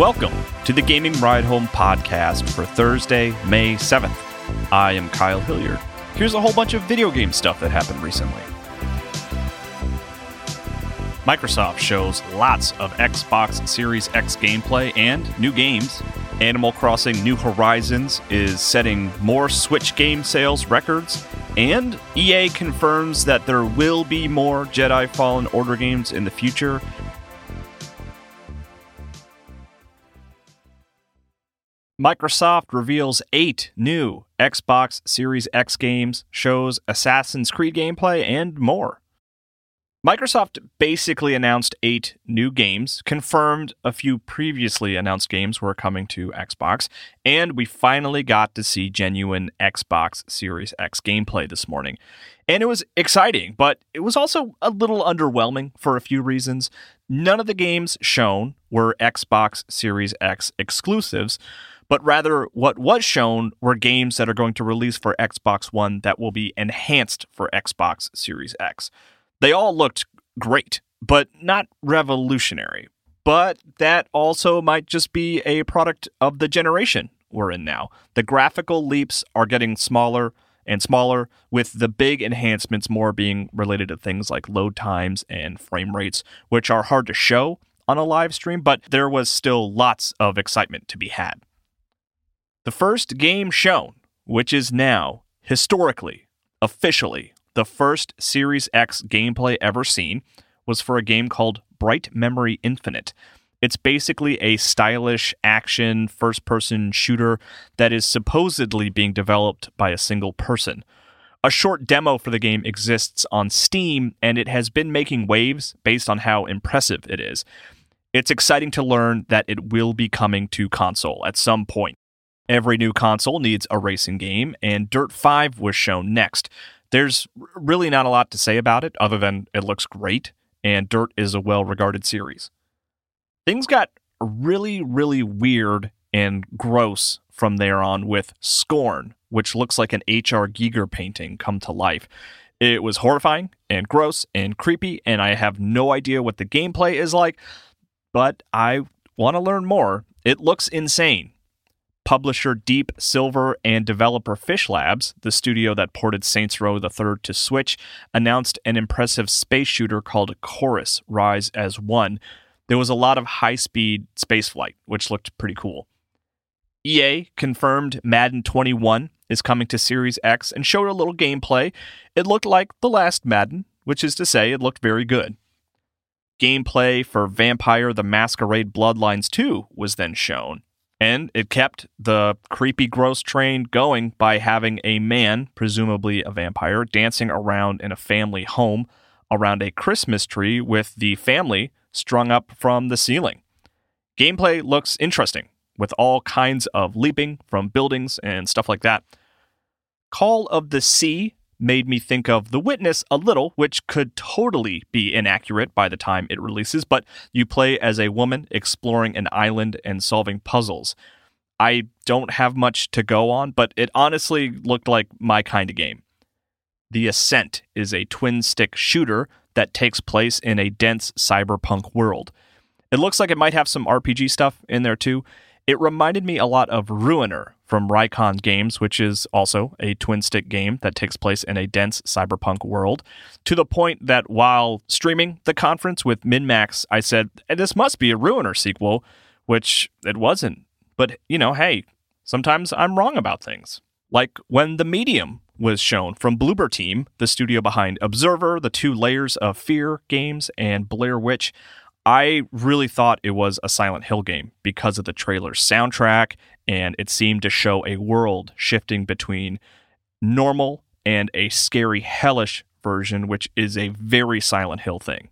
Welcome to the Gaming Ride Home podcast for Thursday, May 7th. I am Kyle Hilliard. Here's a whole bunch of video game stuff that happened recently. Microsoft shows lots of Xbox Series X gameplay and new games. Animal Crossing New Horizons is setting more Switch game sales records, and EA confirms that there will be more Jedi Fallen Order games in the future. Microsoft reveals eight new Xbox Series X games, shows Assassin's Creed gameplay, and more. Microsoft basically announced eight new games, confirmed a few previously announced games were coming to Xbox, and we finally got to see genuine Xbox Series X gameplay this morning. And it was exciting, but it was also a little underwhelming for a few reasons. None of the games shown were Xbox Series X exclusives, but rather what was shown were games that are going to release for Xbox One that will be enhanced for Xbox Series X. They all looked great, but not revolutionary. But that also might just be a product of the generation we're in now. The graphical leaps are getting smaller and smaller, with the big enhancements more being related to things like load times and frame rates, which are hard to show on a live stream, but there was still lots of excitement to be had. The first game shown, which is now, historically, officially, the first Series X gameplay ever seen, was for a game called Bright Memory Infinite. It's basically a stylish action first person shooter that is supposedly being developed by a single person. A short demo for the game exists on Steam, and it has been making waves based on how impressive it is. It's exciting to learn that it will be coming to console at some point. Every new console needs a racing game, and Dirt 5 was shown next. There's really not a lot to say about it other than it looks great, and Dirt is a well regarded series. Things got really, really weird and gross from there on with Scorn, which looks like an H.R. Giger painting come to life. It was horrifying and gross and creepy, and I have no idea what the gameplay is like, but I want to learn more. It looks insane. Publisher Deep Silver and developer Fish Labs, the studio that ported Saints Row III to Switch, announced an impressive space shooter called Chorus Rise as One. There was a lot of high speed spaceflight, which looked pretty cool. EA confirmed Madden 21 is coming to Series X and showed a little gameplay. It looked like the last Madden, which is to say, it looked very good. Gameplay for Vampire the Masquerade Bloodlines 2 was then shown, and it kept the creepy, gross train going by having a man, presumably a vampire, dancing around in a family home around a Christmas tree with the family strung up from the ceiling. Gameplay looks interesting, with all kinds of leaping from buildings and stuff like that. Call of the Sea made me think of The Witness a little, which could totally be inaccurate by the time it releases, but you play as a woman exploring an island and solving puzzles. I don't have much to go on, but it honestly looked like my kind of game. The Ascent is a twin stick shooter that takes place in a dense cyberpunk world. It looks like it might have some RPG stuff in there too. It reminded me a lot of Ruiner from Reikon Games, which is also a twin stick game that takes place in a dense cyberpunk world, to the point that while streaming the conference with MinMax, I said, eh, This must be a Ruiner sequel, which it wasn't. But, you know, hey, sometimes I'm wrong about things. Like when The Medium was shown from Bloober Team, the studio behind Observer, the two layers of fear games, and Blair Witch. I really thought it was a Silent Hill game because of the trailer's soundtrack, and it seemed to show a world shifting between normal and a scary, hellish version, which is a very Silent Hill thing.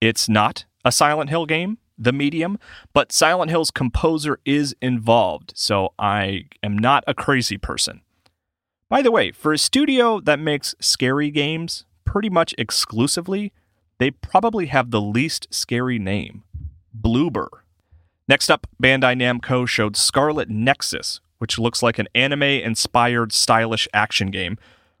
It's not a Silent Hill game, the medium, but Silent Hill's composer is involved, so I am not a crazy person. By the way, for a studio that makes scary games pretty much exclusively, they probably have the least scary name Bloober. Next up, Bandai Namco showed Scarlet Nexus, which looks like an anime inspired stylish action game.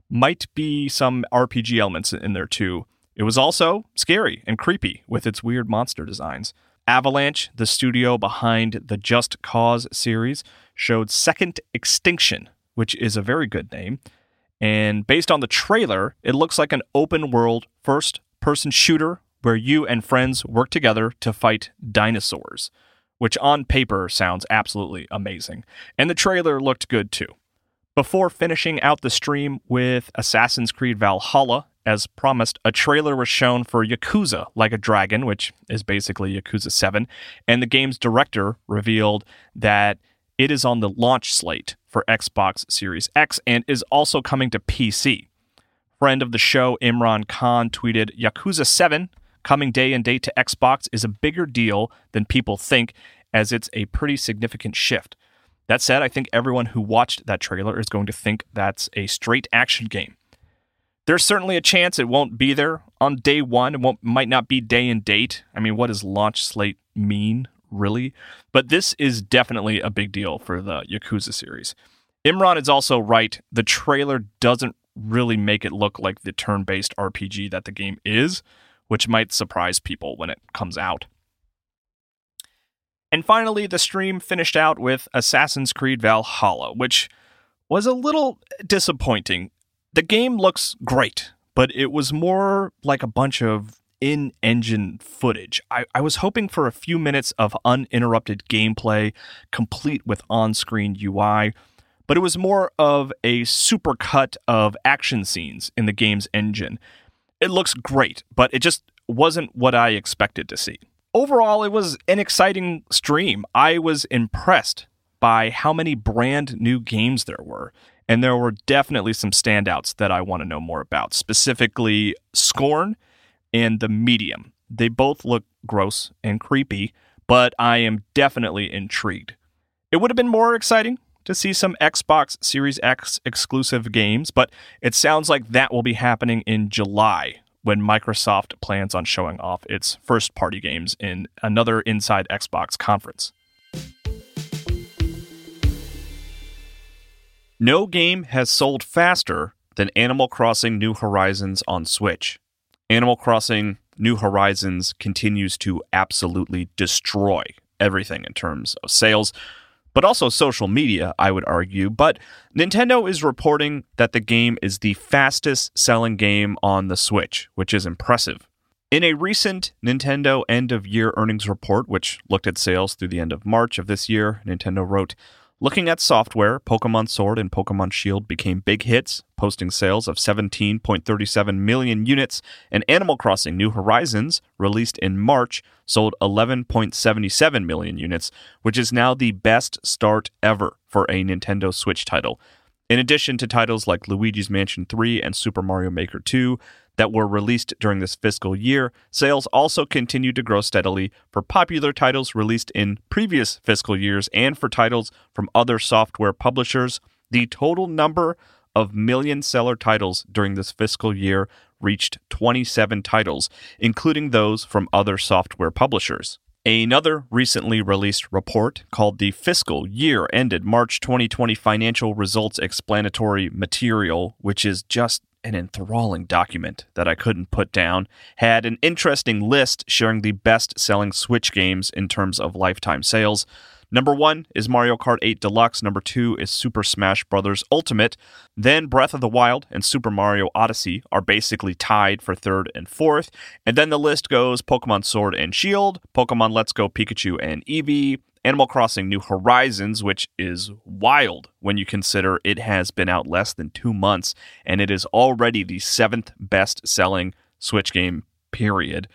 Might be some RPG elements in there too. It was also scary and creepy with its weird monster designs. Avalanche, the studio behind the Just Cause series, showed Second Extinction, which is a very good name. And based on the trailer, it looks like an open world first person shooter where you and friends work together to fight dinosaurs, which on paper sounds absolutely amazing. And the trailer looked good too. Before finishing out the stream with Assassin's Creed Valhalla, as promised, a trailer was shown for Yakuza Like a Dragon, which is basically Yakuza 7, and the game's director revealed that it is on the launch slate for Xbox Series X and is also coming to PC. Friend of the show Imran Khan tweeted Yakuza 7 coming day and date to Xbox is a bigger deal than people think, as it's a pretty significant shift. That said, I think everyone who watched that trailer is going to think that's a straight action game. There's certainly a chance it won't be there on day one. It won't, might not be day and date. I mean, what does launch slate mean, really? But this is definitely a big deal for the Yakuza series. Imran is also right. The trailer doesn't really make it look like the turn based RPG that the game is, which might surprise people when it comes out. And finally, the stream finished out with Assassin's Creed Valhalla, which was a little disappointing the game looks great, but it was more like a bunch of in engine footage. I, I, was hoping for a few minutes of uninterrupted gameplay, complete with on screen UI, but it was more of a supercut of action scenes in the game's engine. It looks great, but it just wasn't what I expected to see. Overall, it was an exciting stream. I was impressed by how many brand new games there were. And there were definitely some standouts that I want to know more about, specifically Scorn and The Medium. They both look gross and creepy, but I am definitely intrigued. It would have been more exciting to see some Xbox Series X exclusive games, but it sounds like that will be happening in July when Microsoft plans on showing off its first party games in another Inside Xbox conference. No game has sold faster than Animal Crossing New Horizons on Switch. Animal Crossing New Horizons continues to absolutely destroy everything in terms of sales, but also social media, I would argue. But Nintendo is reporting that the game is the fastest selling game on the Switch, which is impressive. In a recent Nintendo end of year earnings report, which looked at sales through the end of March of this year, Nintendo wrote, Looking at software, Pokemon Sword and Pokemon Shield became big hits, posting sales of 17.37 million units, and Animal Crossing New Horizons, released in March, sold 11.77 million units, which is now the best start ever for a Nintendo Switch title. In addition to titles like Luigi's Mansion 3 and Super Mario Maker 2, that were released during this fiscal year, sales also continued to grow steadily for popular titles released in previous fiscal years and for titles from other software publishers. The total number of million seller titles during this fiscal year reached 27 titles, including those from other software publishers. Another recently released report called the Fiscal Year Ended March 2020 Financial Results Explanatory Material, which is just an enthralling document that I couldn't put down, had an interesting list showing the best selling Switch games in terms of lifetime sales. Number one is Mario Kart 8 Deluxe. Number two is Super Smash Bros. Ultimate. Then Breath of the Wild and Super Mario Odyssey are basically tied for third and fourth. And then the list goes Pokemon Sword and Shield, Pokemon Let's Go Pikachu and Eevee, Animal Crossing New Horizons, which is wild when you consider it has been out less than two months and it is already the seventh best selling Switch game, period.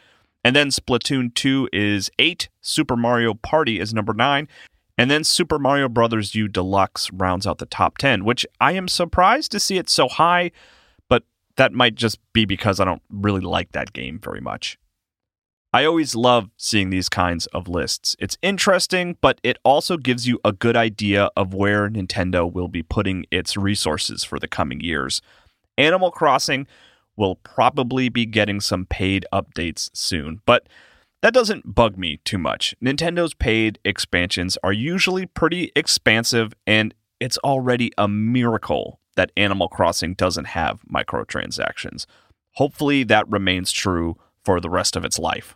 And then Splatoon 2 is 8, Super Mario Party is number 9, and then Super Mario Bros. U Deluxe rounds out the top 10, which I am surprised to see it so high, but that might just be because I don't really like that game very much. I always love seeing these kinds of lists. It's interesting, but it also gives you a good idea of where Nintendo will be putting its resources for the coming years. Animal Crossing will probably be getting some paid updates soon, but that doesn't bug me too much. Nintendo's paid expansions are usually pretty expansive, and it's already a miracle that Animal Crossing doesn't have microtransactions. Hopefully, that remains true for the rest of its life.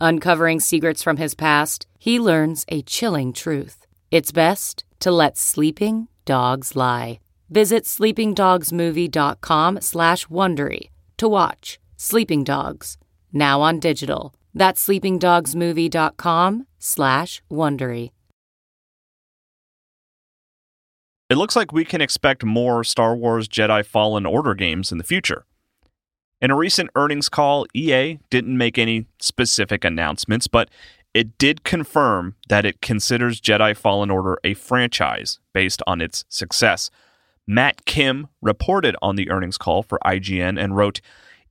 Uncovering secrets from his past, he learns a chilling truth. It's best to let sleeping dogs lie. Visit sleepingdogsmovie.com slash Wondery to watch Sleeping Dogs, now on digital. That's sleepingdogsmovie.com slash Wondery. It looks like we can expect more Star Wars Jedi Fallen Order games in the future. In a recent earnings call, EA didn't make any specific announcements, but it did confirm that it considers Jedi Fallen Order a franchise based on its success. Matt Kim reported on the earnings call for IGN and wrote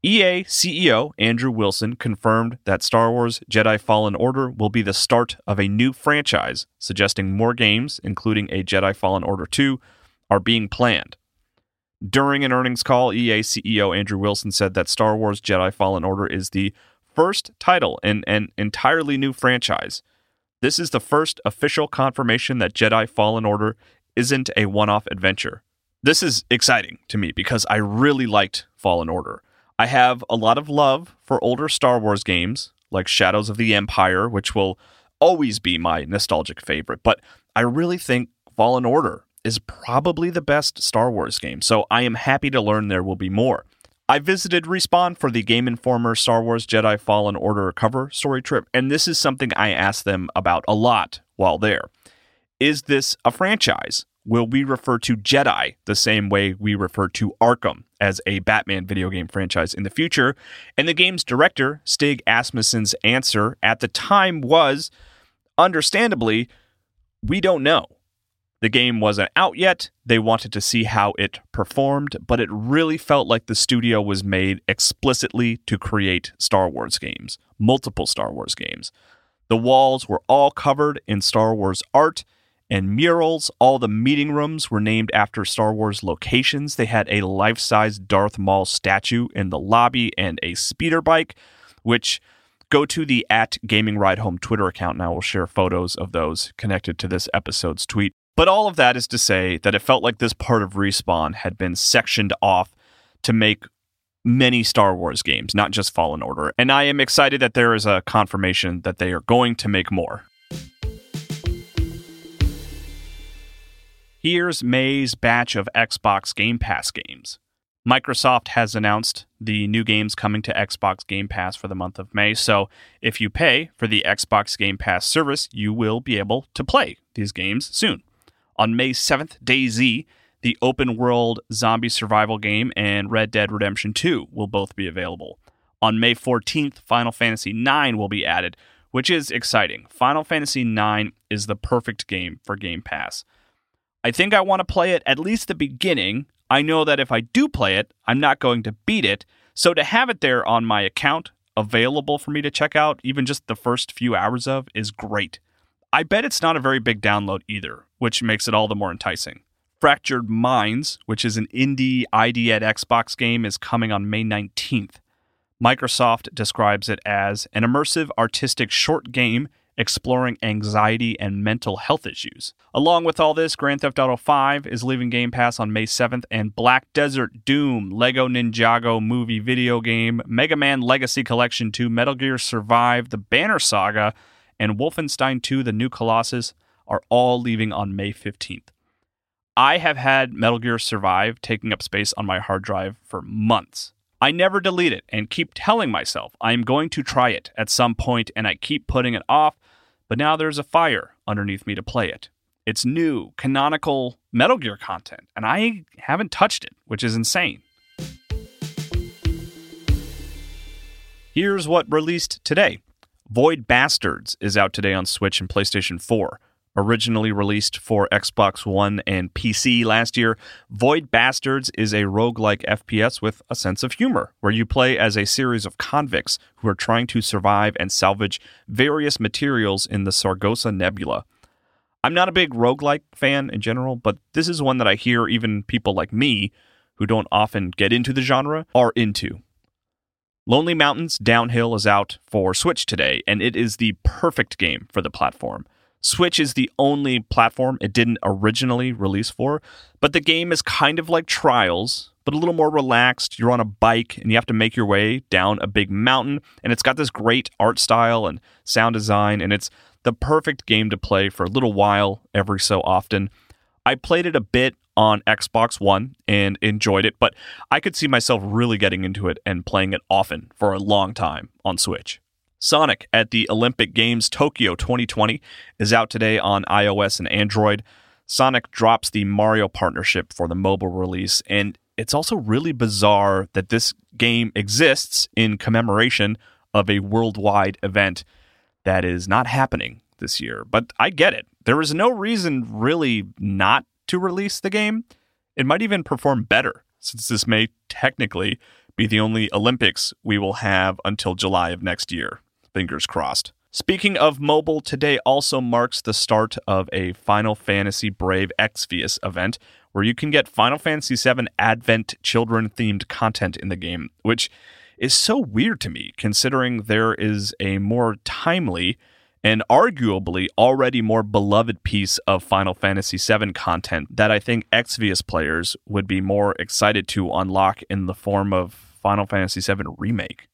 EA CEO Andrew Wilson confirmed that Star Wars Jedi Fallen Order will be the start of a new franchise, suggesting more games, including a Jedi Fallen Order 2, are being planned. During an earnings call, EA CEO Andrew Wilson said that Star Wars Jedi Fallen Order is the first title in an entirely new franchise. This is the first official confirmation that Jedi Fallen Order isn't a one off adventure. This is exciting to me because I really liked Fallen Order. I have a lot of love for older Star Wars games like Shadows of the Empire, which will always be my nostalgic favorite, but I really think Fallen Order is probably the best Star Wars game, so I am happy to learn there will be more. I visited Respawn for the Game Informer Star Wars Jedi Fallen Order cover story trip, and this is something I asked them about a lot while there. Is this a franchise? Will we refer to Jedi the same way we refer to Arkham as a Batman video game franchise in the future? And the game's director, Stig Asmussen's answer at the time was understandably, we don't know. The game wasn't out yet. They wanted to see how it performed, but it really felt like the studio was made explicitly to create Star Wars games, multiple Star Wars games. The walls were all covered in Star Wars art and murals. All the meeting rooms were named after Star Wars locations. They had a life size Darth Maul statue in the lobby and a speeder bike, which go to the at Gaming Ride Home Twitter account and I will share photos of those connected to this episode's tweet. But all of that is to say that it felt like this part of Respawn had been sectioned off to make many Star Wars games, not just Fallen Order. And I am excited that there is a confirmation that they are going to make more. Here's May's batch of Xbox Game Pass games. Microsoft has announced the new games coming to Xbox Game Pass for the month of May. So if you pay for the Xbox Game Pass service, you will be able to play these games soon. On May 7th, DayZ, the open world zombie survival game, and Red Dead Redemption 2 will both be available. On May 14th, Final Fantasy IX will be added, which is exciting. Final Fantasy IX is the perfect game for Game Pass. I think I want to play it at least the beginning. I know that if I do play it, I'm not going to beat it. So to have it there on my account, available for me to check out, even just the first few hours of, is great. I bet it's not a very big download either, which makes it all the more enticing. Fractured Minds, which is an indie ID at Xbox game, is coming on May 19th. Microsoft describes it as an immersive artistic short game exploring anxiety and mental health issues. Along with all this, Grand Theft Auto 5 is leaving Game Pass on May 7th, and Black Desert Doom, Lego Ninjago movie video game, Mega Man Legacy Collection 2, Metal Gear Survive, The Banner Saga, and Wolfenstein 2 The New Colossus are all leaving on May 15th. I have had Metal Gear Survive taking up space on my hard drive for months. I never delete it and keep telling myself I'm going to try it at some point and I keep putting it off, but now there's a fire underneath me to play it. It's new, canonical Metal Gear content, and I haven't touched it, which is insane. Here's what released today Void Bastards is out today on Switch and PlayStation 4 originally released for Xbox One and PC last year, Void Bastards is a roguelike FPS with a sense of humor, where you play as a series of convicts who are trying to survive and salvage various materials in the Sargasso Nebula. I'm not a big roguelike fan in general, but this is one that I hear even people like me, who don't often get into the genre, are into. Lonely Mountains Downhill is out for Switch today, and it is the perfect game for the platform. Switch is the only platform it didn't originally release for, but the game is kind of like Trials, but a little more relaxed. You're on a bike and you have to make your way down a big mountain, and it's got this great art style and sound design, and it's the perfect game to play for a little while every so often. I played it a bit on Xbox One and enjoyed it, but I could see myself really getting into it and playing it often for a long time on Switch. Sonic at the Olympic Games Tokyo 2020 is out today on iOS and Android. Sonic drops the Mario partnership for the mobile release, and it's also really bizarre that this game exists in commemoration of a worldwide event that is not happening this year. But I get it. There is no reason really not to release the game. It might even perform better, since this may technically be the only Olympics we will have until July of next year. Fingers crossed. Speaking of mobile, today also marks the start of a Final Fantasy Brave Exvius event where you can get Final Fantasy VII Advent children themed content in the game, which is so weird to me considering there is a more timely and arguably already more beloved piece of Final Fantasy VII content that I think Exvius players would be more excited to unlock in the form of Final Fantasy VII Remake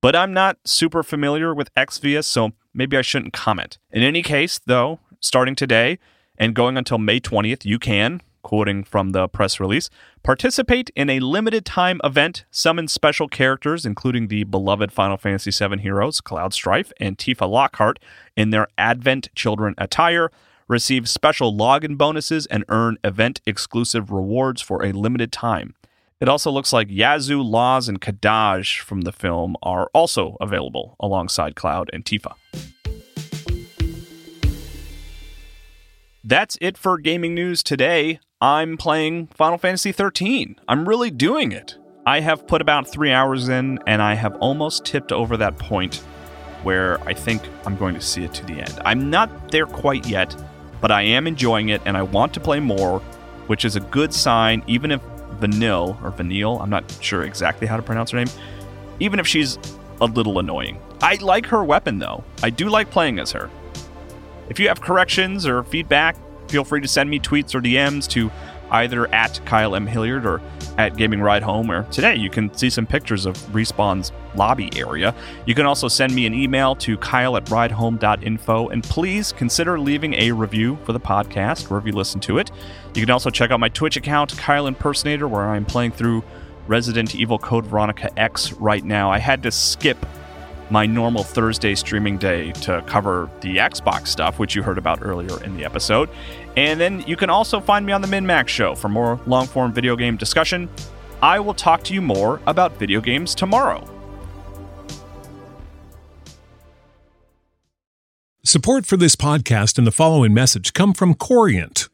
but I'm not super familiar with Exvius, so maybe I shouldn't comment. In any case, though, starting today and going until May 20th, you can, quoting from the press release, participate in a limited time event, summon special characters, including the beloved Final Fantasy VII heroes, Cloud Strife and Tifa Lockhart, in their Advent Children attire, receive special login bonuses, and earn event exclusive rewards for a limited time. It also looks like Yazoo, Loz, and Kadaj from the film are also available alongside Cloud and Tifa. That's it for gaming news today. I'm playing Final Fantasy 13. I'm really doing it. I have put about three hours in, and I have almost tipped over that point where I think I'm going to see it to the end. I'm not there quite yet, but I am enjoying it, and I want to play more, which is a good sign, even if Vanille or Vanille. I'm not sure exactly how to pronounce her name. Even if she's a little annoying. I like her weapon though. I do like playing as her. If you have corrections or feedback, feel free to send me tweets or DMs to either at Kyle M. Hilliard or at Gaming Ride Home, or today you can see some pictures of Respawn's lobby area. You can also send me an email to kyle at ridehome.info, and please consider leaving a review for the podcast wherever you listen to it. You can also check out my Twitch account, Kyle Impersonator, where I'm playing through Resident Evil Code Veronica X right now. I had to skip my normal Thursday streaming day to cover the Xbox stuff, which you heard about earlier in the episode. And then you can also find me on the MinMax Show for more long form video game discussion. I will talk to you more about video games tomorrow. Support for this podcast and the following message come from Corient